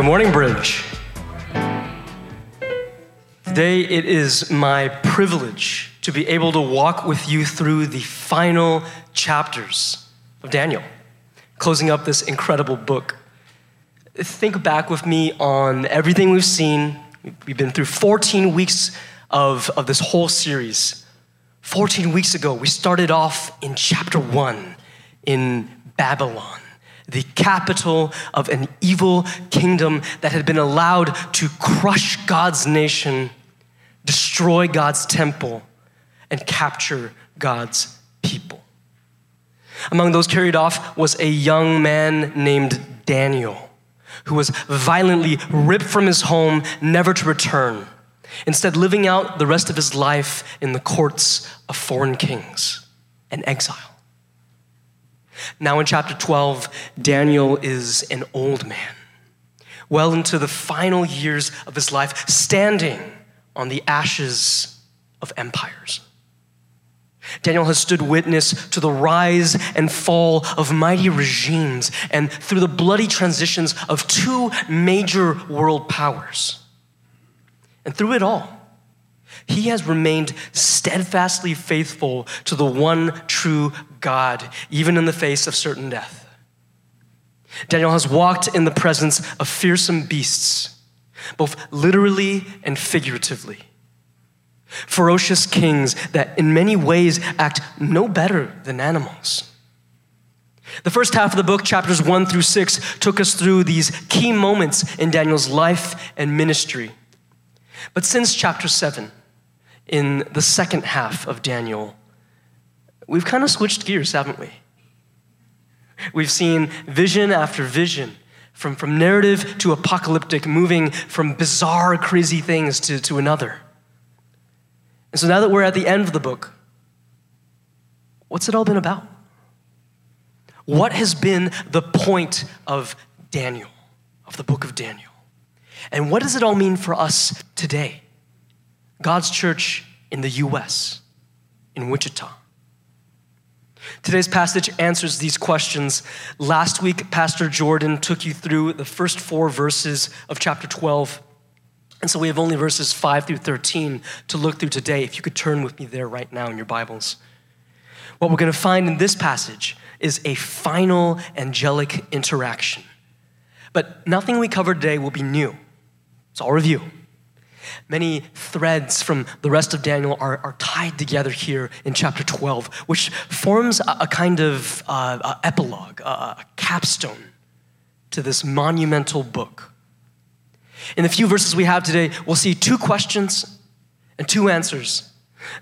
good morning, Bridge. Today, it is my privilege to be able to walk with you through the final chapters of Daniel, closing up this incredible book. Think back with me on everything we've seen. We've been through 14 weeks of, of this whole series. 14 weeks ago, we started off in chapter one in Babylon the capital of an evil kingdom that had been allowed to crush God's nation, destroy God's temple, and capture God's people. Among those carried off was a young man named Daniel, who was violently ripped from his home, never to return, instead, living out the rest of his life in the courts of foreign kings, an exile. Now, in chapter 12, Daniel is an old man, well into the final years of his life, standing on the ashes of empires. Daniel has stood witness to the rise and fall of mighty regimes and through the bloody transitions of two major world powers. And through it all, he has remained steadfastly faithful to the one true God, even in the face of certain death. Daniel has walked in the presence of fearsome beasts, both literally and figuratively. Ferocious kings that in many ways act no better than animals. The first half of the book, chapters one through six, took us through these key moments in Daniel's life and ministry. But since chapter seven, in the second half of Daniel, we've kind of switched gears, haven't we? We've seen vision after vision, from, from narrative to apocalyptic, moving from bizarre, crazy things to, to another. And so now that we're at the end of the book, what's it all been about? What has been the point of Daniel, of the book of Daniel? And what does it all mean for us today? God's church in the US, in Wichita. Today's passage answers these questions. Last week, Pastor Jordan took you through the first four verses of chapter 12. And so we have only verses 5 through 13 to look through today. If you could turn with me there right now in your Bibles. What we're going to find in this passage is a final angelic interaction. But nothing we cover today will be new, it's all review. Many threads from the rest of Daniel are, are tied together here in chapter 12, which forms a, a kind of uh, a epilogue, a, a capstone to this monumental book. In the few verses we have today, we'll see two questions and two answers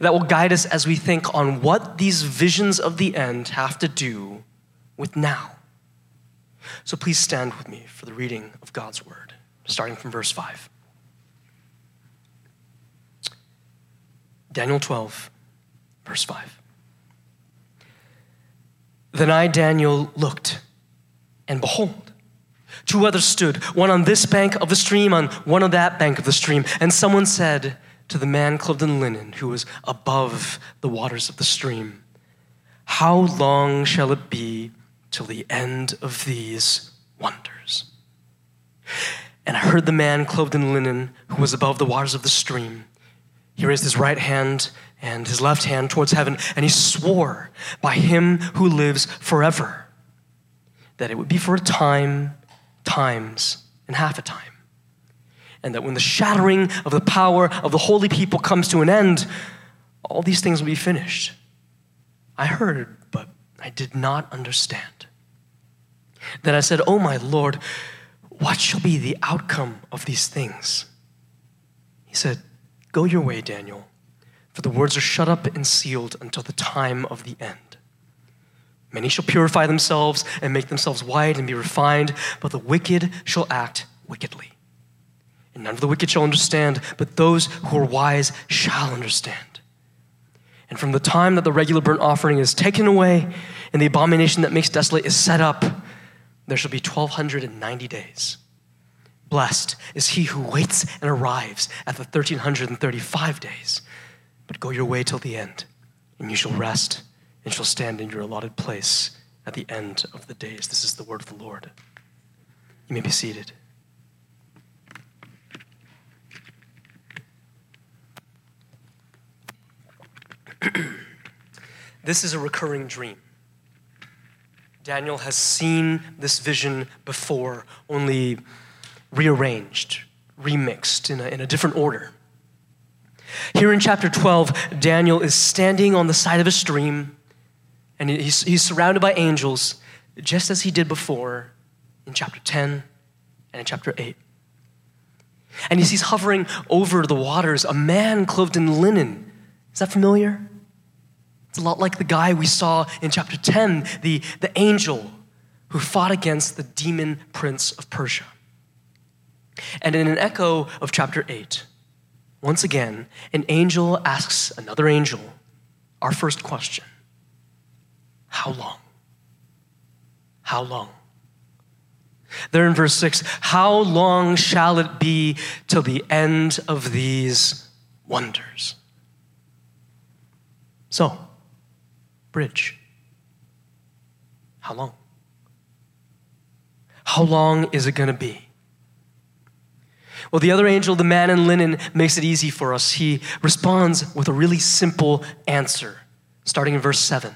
that will guide us as we think on what these visions of the end have to do with now. So please stand with me for the reading of God's word, starting from verse 5. Daniel 12, verse 5. Then I, Daniel, looked, and behold, two others stood, one on this bank of the stream, on one on that bank of the stream. And someone said to the man clothed in linen who was above the waters of the stream, How long shall it be till the end of these wonders? And I heard the man clothed in linen who was above the waters of the stream he raised his right hand and his left hand towards heaven, and he swore by him who lives forever that it would be for a time, times, and half a time. And that when the shattering of the power of the holy people comes to an end, all these things will be finished. I heard, but I did not understand. Then I said, Oh, my Lord, what shall be the outcome of these things? He said, Go your way, Daniel, for the words are shut up and sealed until the time of the end. Many shall purify themselves and make themselves white and be refined, but the wicked shall act wickedly. And none of the wicked shall understand, but those who are wise shall understand. And from the time that the regular burnt offering is taken away and the abomination that makes desolate is set up, there shall be 1290 days. Blessed is he who waits and arrives at the 1335 days. But go your way till the end, and you shall rest and shall stand in your allotted place at the end of the days. This is the word of the Lord. You may be seated. this is a recurring dream. Daniel has seen this vision before, only rearranged, remixed in a, in a different order. Here in chapter 12, Daniel is standing on the side of a stream and he's, he's surrounded by angels, just as he did before in chapter 10 and in chapter 8. And he sees hovering over the waters a man clothed in linen. Is that familiar? It's a lot like the guy we saw in chapter 10, the, the angel who fought against the demon prince of Persia. And in an echo of chapter 8, once again, an angel asks another angel our first question How long? How long? There in verse 6, how long shall it be till the end of these wonders? So, bridge, how long? How long is it going to be? Well, the other angel, the man in linen, makes it easy for us. He responds with a really simple answer, starting in verse 7.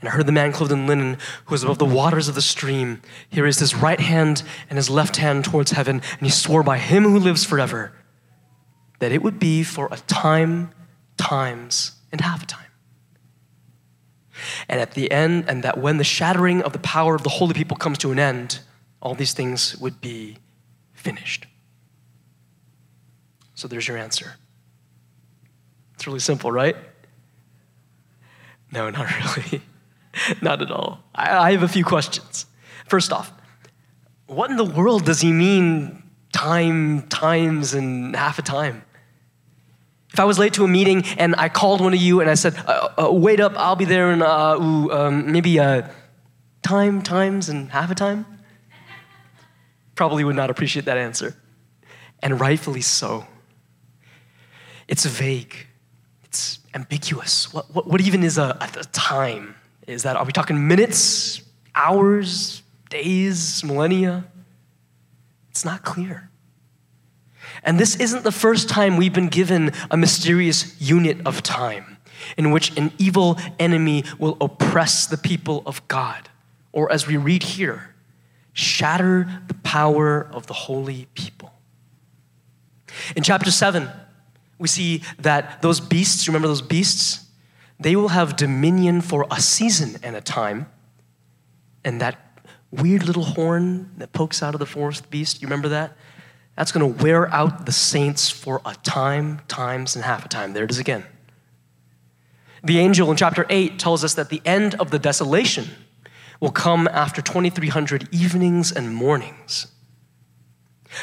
And I heard the man clothed in linen who was above the waters of the stream. He raised his right hand and his left hand towards heaven, and he swore by him who lives forever that it would be for a time, times, and half a time. And at the end, and that when the shattering of the power of the holy people comes to an end, all these things would be finished. So there's your answer. It's really simple, right? No, not really. not at all. I, I have a few questions. First off, what in the world does he mean time, times, and half a time? If I was late to a meeting and I called one of you and I said, uh, uh, wait up, I'll be there in uh, ooh, um, maybe uh, time, times, and half a time, probably would not appreciate that answer. And rightfully so. It's vague, it's ambiguous. What, what, what even is a, a time? Is that, are we talking minutes, hours, days, millennia? It's not clear. And this isn't the first time we've been given a mysterious unit of time in which an evil enemy will oppress the people of God. Or as we read here, shatter the power of the holy people. In chapter 7, we see that those beasts, remember those beasts? They will have dominion for a season and a time. And that weird little horn that pokes out of the fourth beast, you remember that? That's going to wear out the saints for a time, times, and half a time. There it is again. The angel in chapter 8 tells us that the end of the desolation will come after 2,300 evenings and mornings.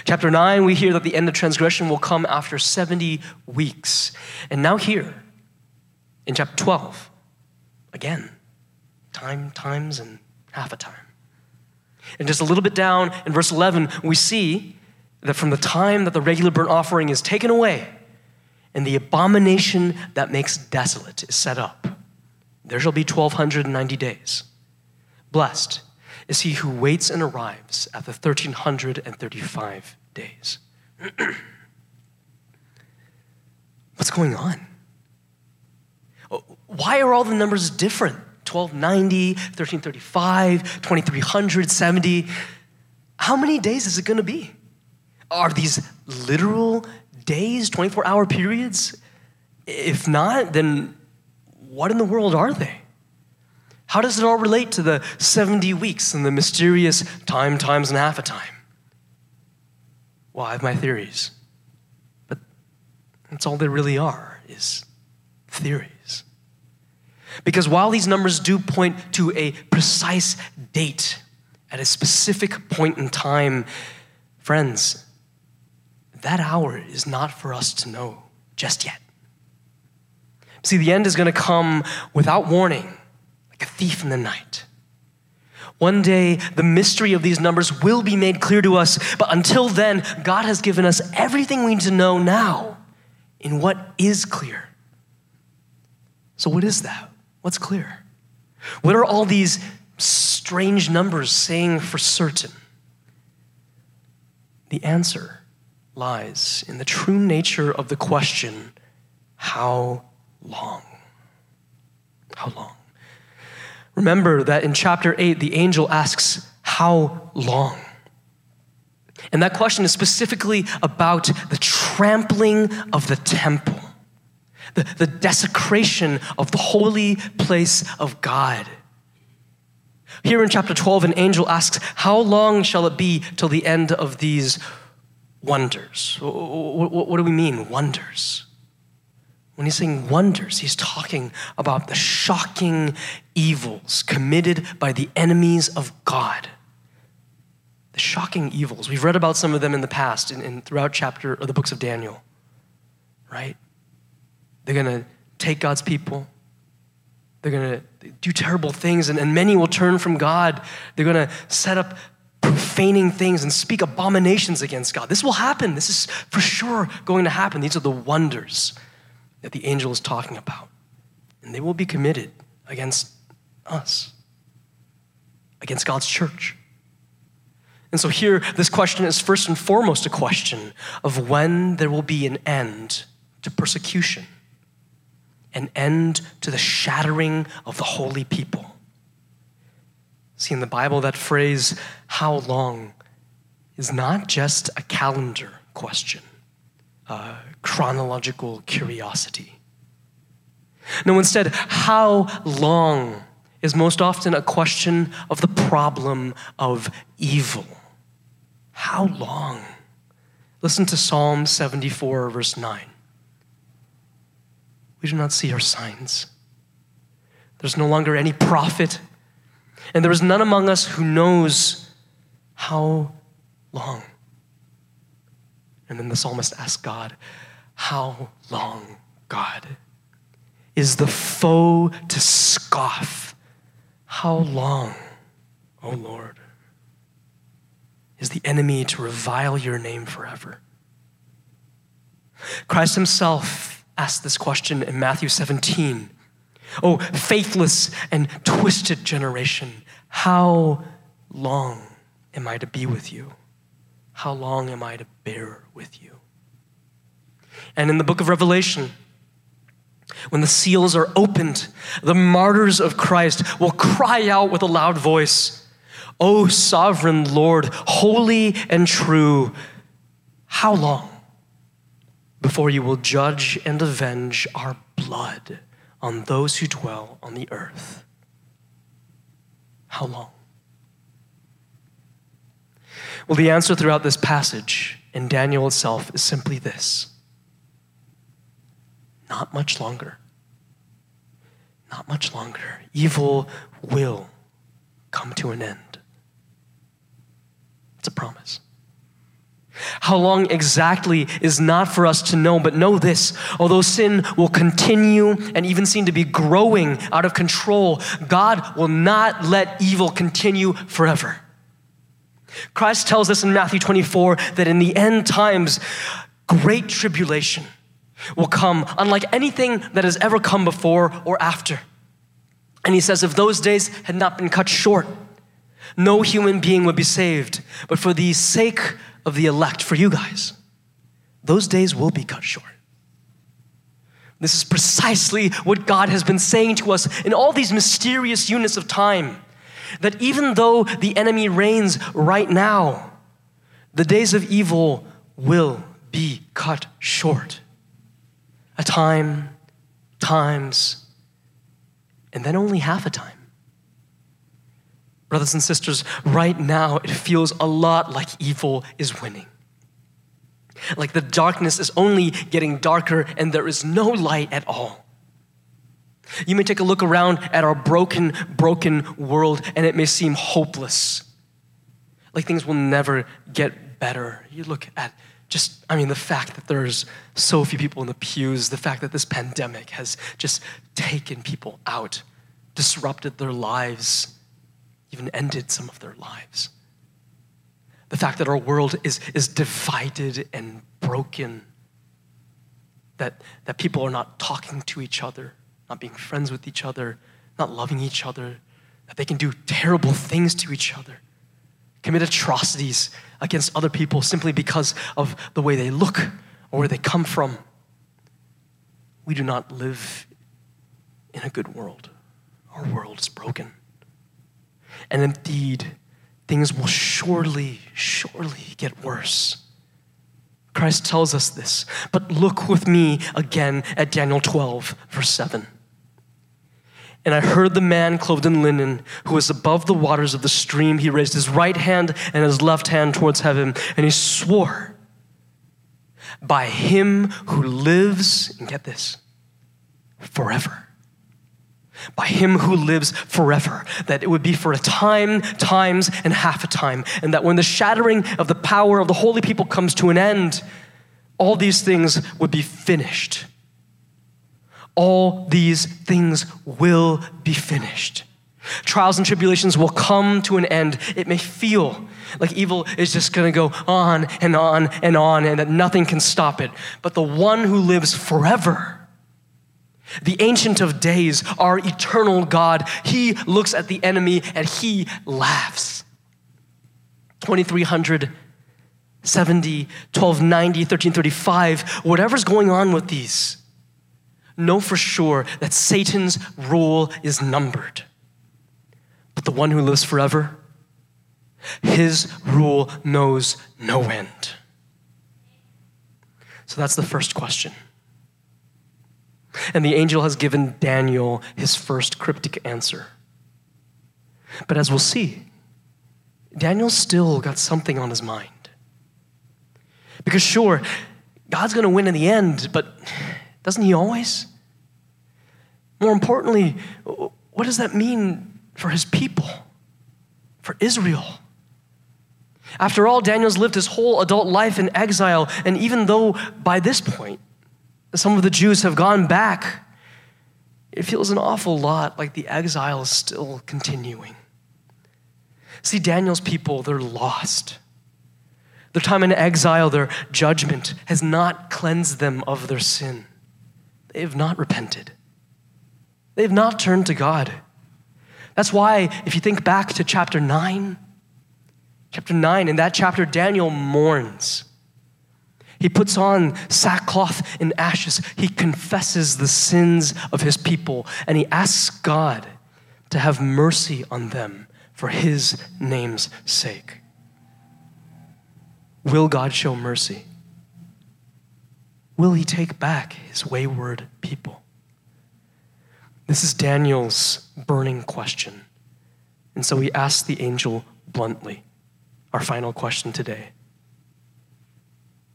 Chapter 9, we hear that the end of transgression will come after 70 weeks. And now, here in chapter 12, again, time, times, and half a time. And just a little bit down in verse 11, we see that from the time that the regular burnt offering is taken away and the abomination that makes desolate is set up, there shall be 1,290 days. Blessed is he who waits and arrives at the 1335 days. What's going on? Why are all the numbers different? 1290, 1335, 2300, 70. How many days is it going to be? Are these literal days, 24 hour periods? If not, then what in the world are they? How does it all relate to the 70 weeks and the mysterious time, times, and half a time? Well, I have my theories. But that's all they really are, is theories. Because while these numbers do point to a precise date at a specific point in time, friends, that hour is not for us to know just yet. See, the end is going to come without warning like a thief in the night. One day, the mystery of these numbers will be made clear to us, but until then, God has given us everything we need to know now in what is clear. So, what is that? What's clear? What are all these strange numbers saying for certain? The answer lies in the true nature of the question how long? How long? Remember that in chapter 8, the angel asks, How long? And that question is specifically about the trampling of the temple, the, the desecration of the holy place of God. Here in chapter 12, an angel asks, How long shall it be till the end of these wonders? What do we mean, wonders? When he's saying wonders, he's talking about the shocking evils committed by the enemies of God. The shocking evils. We've read about some of them in the past and throughout chapter or the books of Daniel. Right? They're gonna take God's people, they're going to do terrible things, and, and many will turn from God. They're going to set up profaning things and speak abominations against God. This will happen. This is for sure going to happen. These are the wonders that the angel is talking about. And they will be committed against us, against God's church. And so, here, this question is first and foremost a question of when there will be an end to persecution an end to the shattering of the holy people. See, in the Bible, that phrase, how long, is not just a calendar question, a chronological curiosity. No, instead, how long is most often a question of the problem of evil. How long? Listen to Psalm 74, verse 9 we do not see our signs. There's no longer any prophet, and there is none among us who knows how long. And then the psalmist asks God, How long, God? Is the foe to scoff? How long, O Lord? Is the enemy to revile your name forever? Christ Himself asked this question in Matthew 17. Oh, faithless and twisted generation, how long am I to be with you? How long am I to bear with you? And in the book of Revelation, when the seals are opened, the martyrs of Christ will cry out with a loud voice, O sovereign Lord, holy and true, how long? before you will judge and avenge our blood on those who dwell on the earth. How long? Well, the answer throughout this passage in Daniel itself is simply this not much longer. Not much longer. Evil will come to an end. It's a promise. How long exactly is not for us to know, but know this although sin will continue and even seem to be growing out of control, God will not let evil continue forever. Christ tells us in Matthew 24 that in the end times, great tribulation will come, unlike anything that has ever come before or after. And he says, if those days had not been cut short, no human being would be saved. But for the sake of the elect for you guys. Those days will be cut short. This is precisely what God has been saying to us in all these mysterious units of time. That even though the enemy reigns right now, the days of evil will be cut short. A time, times, and then only half a time. Brothers and sisters, right now it feels a lot like evil is winning. Like the darkness is only getting darker and there is no light at all. You may take a look around at our broken, broken world and it may seem hopeless. Like things will never get better. You look at just, I mean, the fact that there's so few people in the pews, the fact that this pandemic has just taken people out, disrupted their lives even ended some of their lives. The fact that our world is, is divided and broken, that, that people are not talking to each other, not being friends with each other, not loving each other, that they can do terrible things to each other, commit atrocities against other people simply because of the way they look or where they come from. We do not live in a good world. Our world is broken. And indeed, things will surely, surely get worse. Christ tells us this. But look with me again at Daniel 12, verse 7. And I heard the man clothed in linen who was above the waters of the stream. He raised his right hand and his left hand towards heaven, and he swore by him who lives, and get this, forever. By him who lives forever, that it would be for a time, times, and half a time, and that when the shattering of the power of the holy people comes to an end, all these things would be finished all these things will be finished. Trials and tribulations will come to an end. It may feel like evil is just going to go on and on and on and that nothing can stop it. But the one who lives forever, the Ancient of Days, our eternal God, he looks at the enemy and he laughs. 2300, 70, 1290, 1335, whatever's going on with these know for sure that Satan's rule is numbered. But the one who lives forever, his rule knows no end. So that's the first question. And the angel has given Daniel his first cryptic answer. But as we'll see, Daniel still got something on his mind. Because, sure, God's going to win in the end, but doesn't he always? More importantly, what does that mean for his people, for Israel? After all, Daniel's lived his whole adult life in exile, and even though by this point some of the Jews have gone back, it feels an awful lot like the exile is still continuing. See, Daniel's people, they're lost. Their time in exile, their judgment has not cleansed them of their sin. They have not repented. They have not turned to God. That's why, if you think back to chapter 9, chapter 9, in that chapter, Daniel mourns. He puts on sackcloth and ashes. He confesses the sins of his people, and he asks God to have mercy on them for his name's sake. Will God show mercy? Will he take back his wayward people? This is Daniel's burning question. And so he asks the angel bluntly our final question today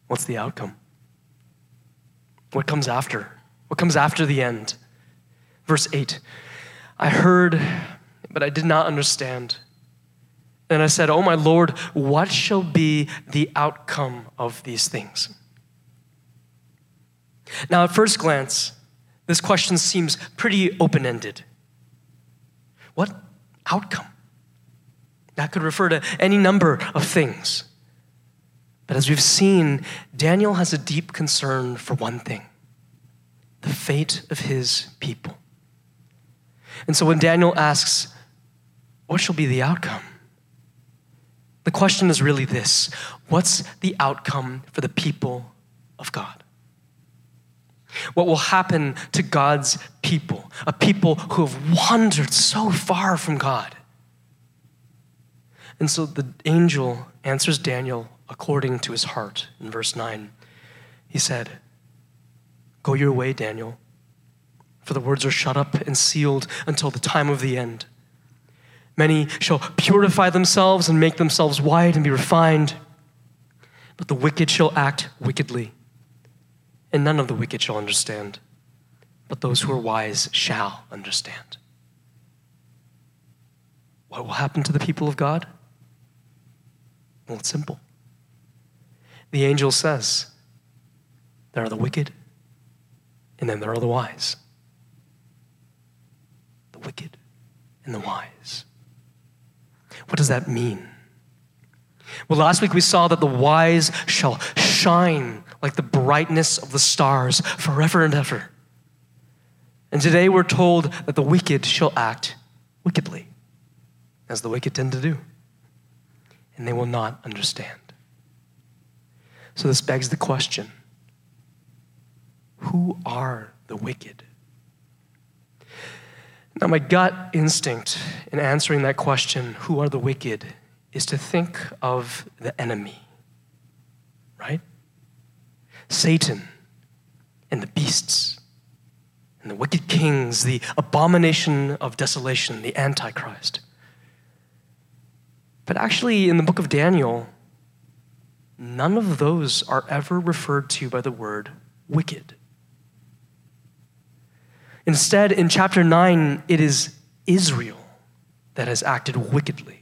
What's the outcome? What comes after? What comes after the end? Verse 8 I heard, but I did not understand. And I said, Oh, my Lord, what shall be the outcome of these things? Now, at first glance, this question seems pretty open ended. What outcome? That could refer to any number of things. But as we've seen, Daniel has a deep concern for one thing the fate of his people. And so when Daniel asks, What shall be the outcome? The question is really this What's the outcome for the people of God? What will happen to God's people, a people who have wandered so far from God? And so the angel answers Daniel according to his heart in verse 9. He said, Go your way, Daniel, for the words are shut up and sealed until the time of the end. Many shall purify themselves and make themselves white and be refined, but the wicked shall act wickedly and none of the wicked shall understand, but those who are wise shall understand. What will happen to the people of God? Well, it's simple. The angel says, There are the wicked, and then there are the wise. The wicked and the wise. What does that mean? Well, last week we saw that the wise shall shine like the brightness of the stars forever and ever. And today we're told that the wicked shall act wickedly, as the wicked tend to do, and they will not understand. So this begs the question who are the wicked? Now, my gut instinct in answering that question, who are the wicked, is to think of the enemy, right? Satan and the beasts and the wicked kings, the abomination of desolation, the Antichrist. But actually, in the book of Daniel, none of those are ever referred to by the word wicked. Instead, in chapter 9, it is Israel that has acted wickedly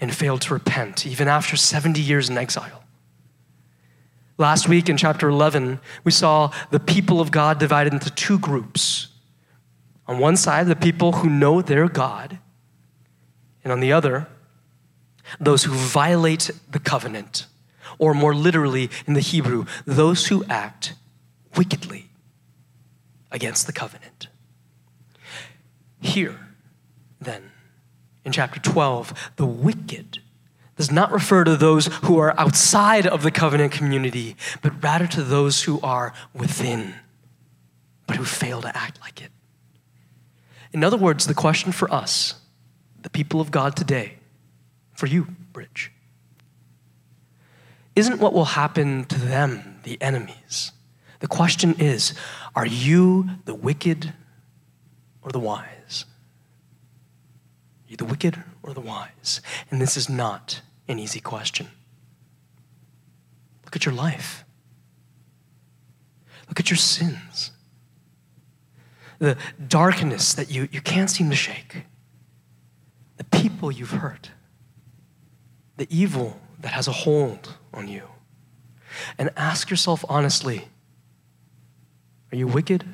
and failed to repent, even after 70 years in exile. Last week in chapter 11, we saw the people of God divided into two groups. On one side, the people who know their God, and on the other, those who violate the covenant, or more literally in the Hebrew, those who act wickedly against the covenant. Here, then, in chapter 12, the wicked does not refer to those who are outside of the covenant community, but rather to those who are within, but who fail to act like it. In other words, the question for us, the people of God today, for you, Bridge, isn't what will happen to them, the enemies. The question is are you the wicked or the wise? Are you the wicked or the wise? And this is not an easy question. Look at your life. Look at your sins. The darkness that you, you can't seem to shake. The people you've hurt. The evil that has a hold on you. And ask yourself honestly are you wicked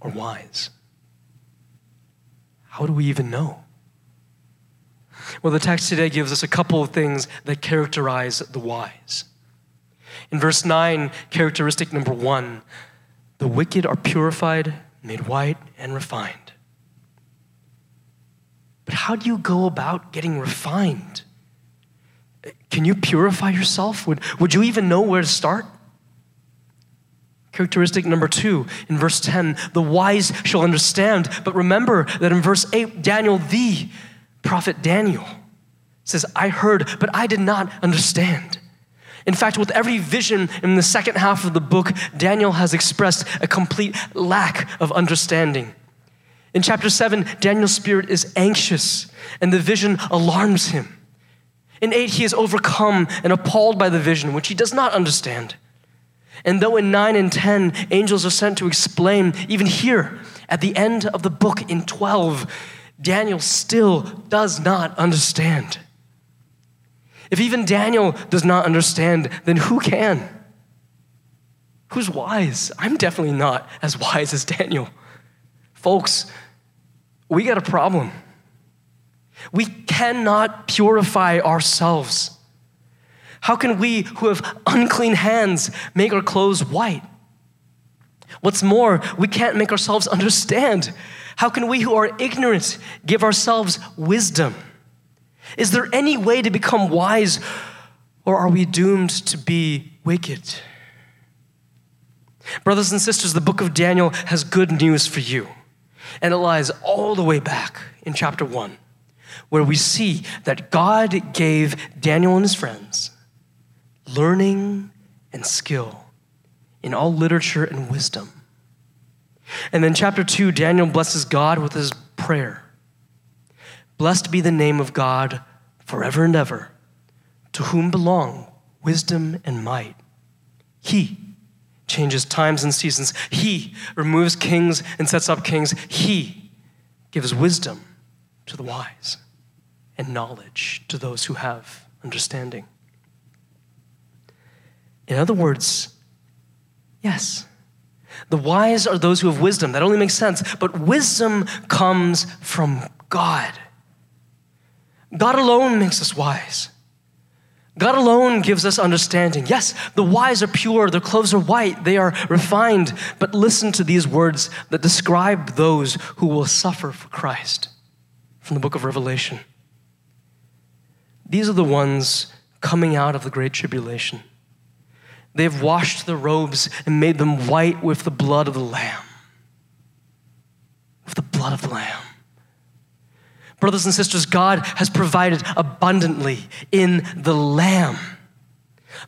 or wise? How do we even know? Well, the text today gives us a couple of things that characterize the wise. In verse 9, characteristic number one the wicked are purified, made white, and refined. But how do you go about getting refined? Can you purify yourself? Would, would you even know where to start? Characteristic number two, in verse 10, the wise shall understand. But remember that in verse 8, Daniel, the prophet Daniel, says, I heard, but I did not understand. In fact, with every vision in the second half of the book, Daniel has expressed a complete lack of understanding. In chapter 7, Daniel's spirit is anxious, and the vision alarms him. In 8, he is overcome and appalled by the vision, which he does not understand. And though in 9 and 10, angels are sent to explain, even here at the end of the book in 12, Daniel still does not understand. If even Daniel does not understand, then who can? Who's wise? I'm definitely not as wise as Daniel. Folks, we got a problem. We cannot purify ourselves. How can we who have unclean hands make our clothes white? What's more, we can't make ourselves understand. How can we who are ignorant give ourselves wisdom? Is there any way to become wise, or are we doomed to be wicked? Brothers and sisters, the book of Daniel has good news for you. And it lies all the way back in chapter 1, where we see that God gave Daniel and his friends learning and skill in all literature and wisdom. And then, chapter 2, Daniel blesses God with his prayer Blessed be the name of God forever and ever, to whom belong wisdom and might. He changes times and seasons. He removes kings and sets up kings. He gives wisdom to the wise and knowledge to those who have understanding. In other words, yes, the wise are those who have wisdom. That only makes sense. But wisdom comes from God. God alone makes us wise. God alone gives us understanding. Yes, the wise are pure, their clothes are white, they are refined. But listen to these words that describe those who will suffer for Christ from the book of Revelation. These are the ones coming out of the great tribulation. They have washed their robes and made them white with the blood of the Lamb. With the blood of the Lamb. Brothers and sisters, God has provided abundantly in the Lamb,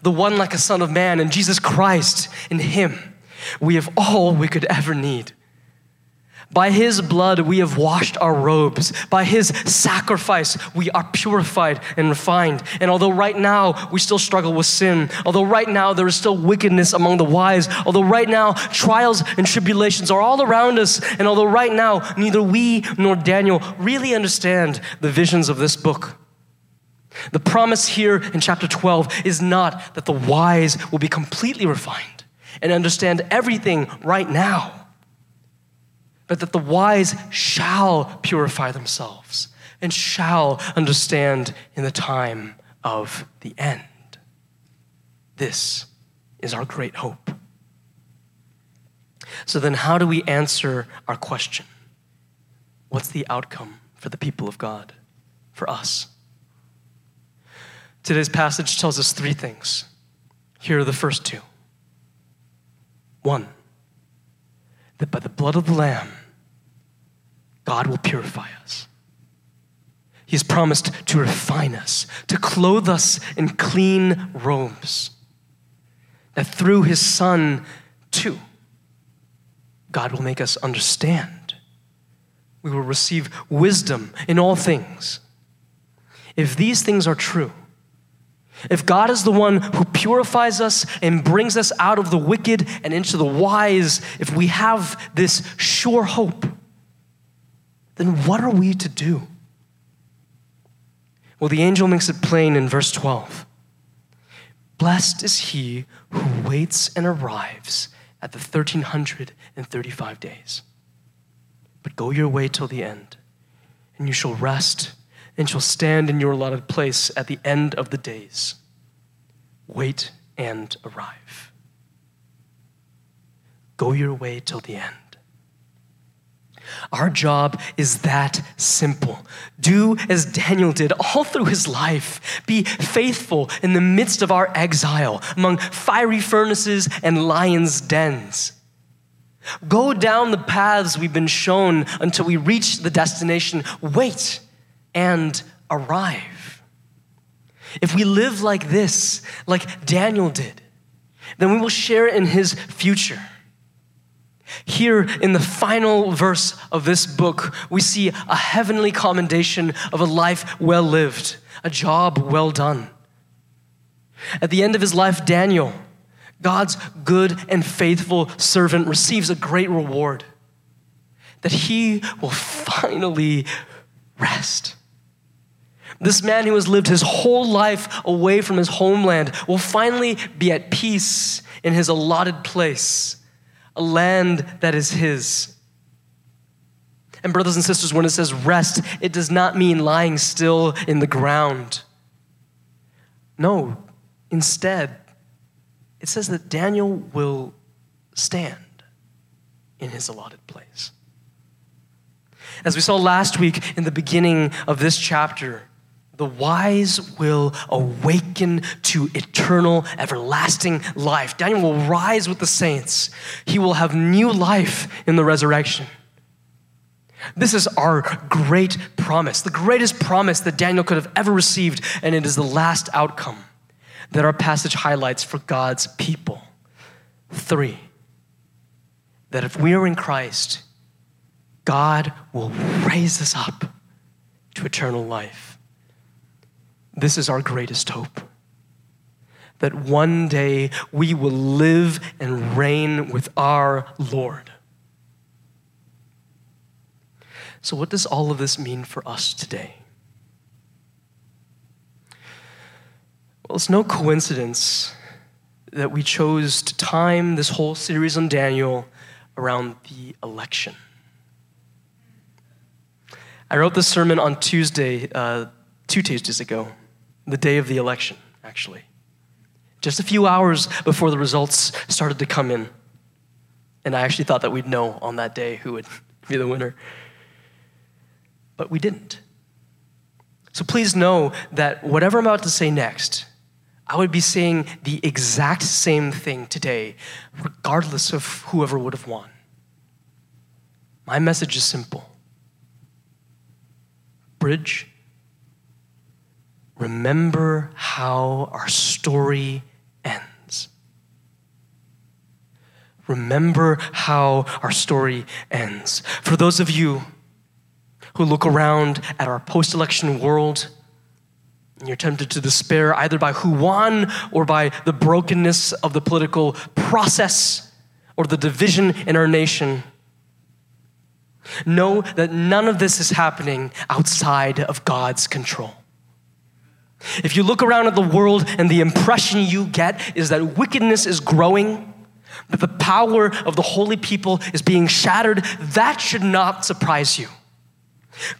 the one like a Son of Man, in Jesus Christ, in Him. We have all we could ever need. By his blood, we have washed our robes. By his sacrifice, we are purified and refined. And although right now we still struggle with sin, although right now there is still wickedness among the wise, although right now trials and tribulations are all around us, and although right now neither we nor Daniel really understand the visions of this book, the promise here in chapter 12 is not that the wise will be completely refined and understand everything right now but that the wise shall purify themselves and shall understand in the time of the end. This is our great hope. So, then, how do we answer our question? What's the outcome for the people of God, for us? Today's passage tells us three things. Here are the first two. One, that by the blood of the Lamb, God will purify us. He has promised to refine us, to clothe us in clean robes. That through his Son, too, God will make us understand. We will receive wisdom in all things. If these things are true, if God is the one who purifies us and brings us out of the wicked and into the wise, if we have this sure hope, then what are we to do? Well, the angel makes it plain in verse 12. Blessed is he who waits and arrives at the 1335 days. But go your way till the end, and you shall rest and shall stand in your allotted place at the end of the days. Wait and arrive. Go your way till the end. Our job is that simple. Do as Daniel did all through his life. Be faithful in the midst of our exile, among fiery furnaces and lions' dens. Go down the paths we've been shown until we reach the destination. Wait and arrive. If we live like this, like Daniel did, then we will share in his future. Here in the final verse of this book, we see a heavenly commendation of a life well lived, a job well done. At the end of his life, Daniel, God's good and faithful servant, receives a great reward that he will finally rest. This man who has lived his whole life away from his homeland will finally be at peace in his allotted place a land that is His. And, brothers and sisters, when it says rest, it does not mean lying still in the ground. No, instead, it says that Daniel will stand in his allotted place. As we saw last week in the beginning of this chapter, the wise will awaken to eternal, everlasting life. Daniel will rise with the saints. He will have new life in the resurrection. This is our great promise, the greatest promise that Daniel could have ever received, and it is the last outcome that our passage highlights for God's people. Three, that if we are in Christ, God will raise us up to eternal life. This is our greatest hope. That one day we will live and reign with our Lord. So, what does all of this mean for us today? Well, it's no coincidence that we chose to time this whole series on Daniel around the election. I wrote this sermon on Tuesday, uh, two Tuesdays ago the day of the election, actually. Just a few hours before the results started to come in. And I actually thought that we'd know on that day who would be the winner. But we didn't. So please know that whatever I'm about to say next, I would be saying the exact same thing today, regardless of whoever would have won. My message is simple Bridge, remember how our story ends. Remember how our story ends. For those of you who look around at our post election world, and you're tempted to despair either by who won or by the brokenness of the political process or the division in our nation. Know that none of this is happening outside of God's control. If you look around at the world and the impression you get is that wickedness is growing, that the power of the holy people is being shattered, that should not surprise you.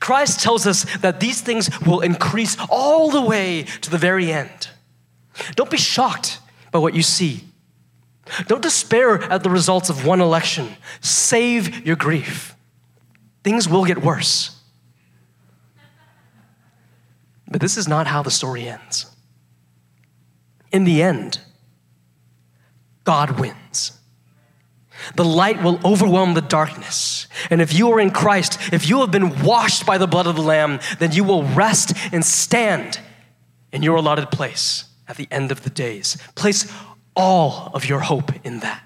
Christ tells us that these things will increase all the way to the very end. Don't be shocked by what you see. Don't despair at the results of one election. Save your grief. Things will get worse. But this is not how the story ends. In the end, God wins. The light will overwhelm the darkness. And if you are in Christ, if you have been washed by the blood of the Lamb, then you will rest and stand in your allotted place at the end of the days. Place all of your hope in that.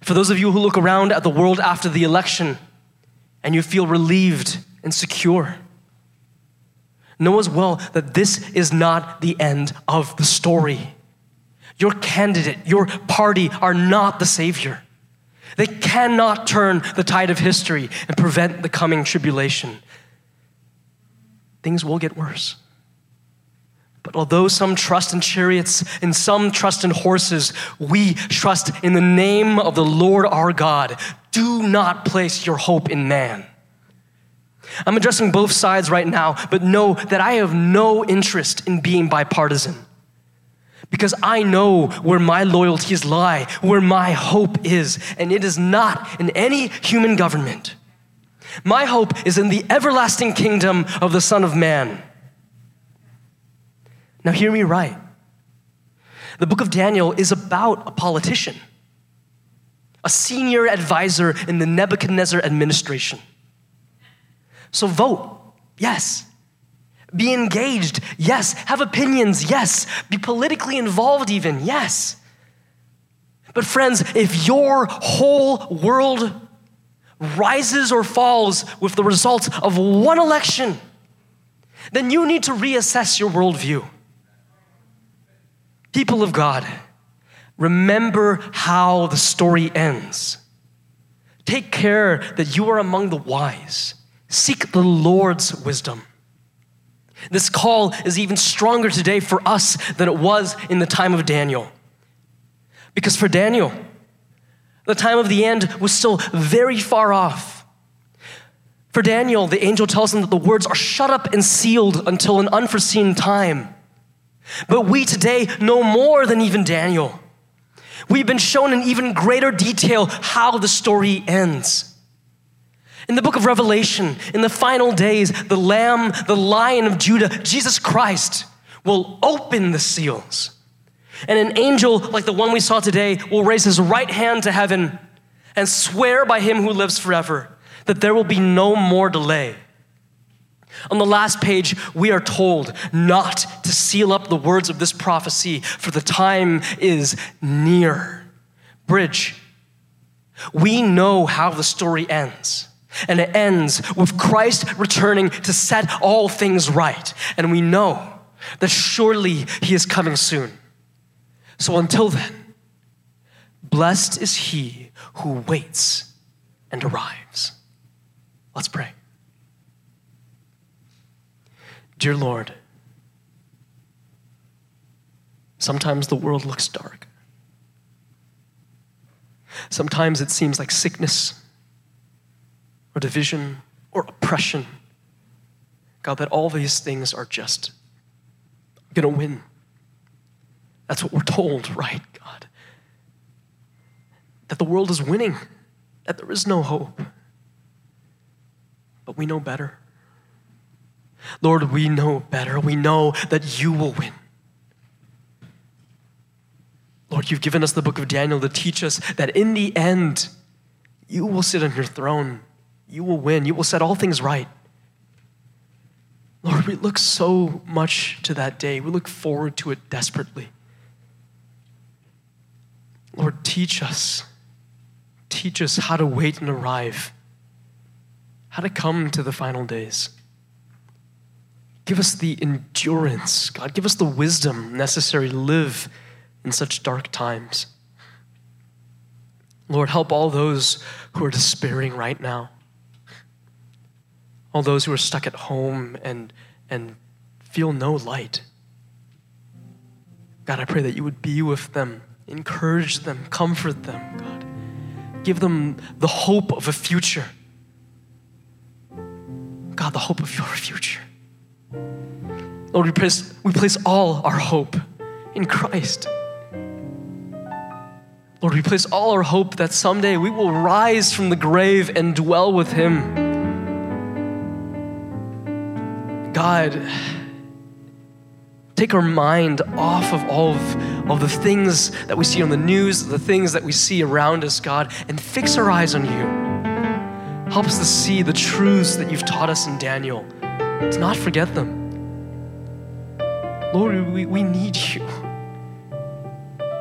For those of you who look around at the world after the election and you feel relieved and secure, know as well that this is not the end of the story. Your candidate, your party are not the Savior. They cannot turn the tide of history and prevent the coming tribulation. Things will get worse. But although some trust in chariots and some trust in horses, we trust in the name of the Lord our God. Do not place your hope in man. I'm addressing both sides right now, but know that I have no interest in being bipartisan because I know where my loyalties lie, where my hope is, and it is not in any human government. My hope is in the everlasting kingdom of the Son of Man. Now, hear me right. The book of Daniel is about a politician, a senior advisor in the Nebuchadnezzar administration. So, vote, yes. Be engaged, yes. Have opinions, yes. Be politically involved, even, yes. But, friends, if your whole world rises or falls with the results of one election, then you need to reassess your worldview. People of God, remember how the story ends. Take care that you are among the wise. Seek the Lord's wisdom. This call is even stronger today for us than it was in the time of Daniel. Because for Daniel, the time of the end was still very far off. For Daniel, the angel tells him that the words are shut up and sealed until an unforeseen time. But we today know more than even Daniel. We've been shown in even greater detail how the story ends. In the book of Revelation, in the final days, the Lamb, the Lion of Judah, Jesus Christ, will open the seals. And an angel like the one we saw today will raise his right hand to heaven and swear by him who lives forever that there will be no more delay. On the last page, we are told not to seal up the words of this prophecy, for the time is near. Bridge, we know how the story ends. And it ends with Christ returning to set all things right. And we know that surely he is coming soon. So until then, blessed is he who waits and arrives. Let's pray. Dear Lord, sometimes the world looks dark. Sometimes it seems like sickness or division or oppression. God, that all these things are just gonna win. That's what we're told, right, God? That the world is winning, that there is no hope. But we know better. Lord, we know better. We know that you will win. Lord, you've given us the book of Daniel to teach us that in the end, you will sit on your throne you will win. You will set all things right. Lord, we look so much to that day. We look forward to it desperately. Lord, teach us. Teach us how to wait and arrive, how to come to the final days. Give us the endurance, God. Give us the wisdom necessary to live in such dark times. Lord, help all those who are despairing right now, all those who are stuck at home and, and feel no light. God, I pray that you would be with them, encourage them, comfort them, God. Give them the hope of a future. God, the hope of your future. Lord, we place, we place all our hope in Christ. Lord, we place all our hope that someday we will rise from the grave and dwell with Him. God, take our mind off of all of, of the things that we see on the news, the things that we see around us, God, and fix our eyes on you. Help us to see the truths that you've taught us in Daniel, to not forget them. Lord, we, we need you.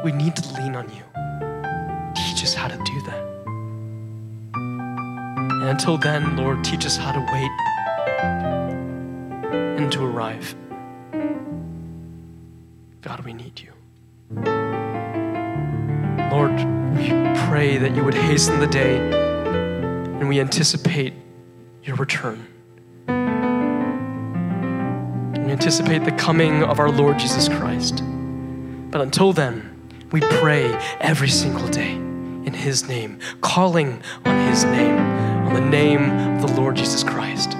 We need to lean on you Teach us how to do that. And until then, Lord, teach us how to wait and to arrive. God, we need you. Lord, we pray that you would hasten the day and we anticipate your return. We anticipate the coming of our Lord Jesus Christ. But until then, we pray every single day in His name, calling on His name, on the name of the Lord Jesus Christ.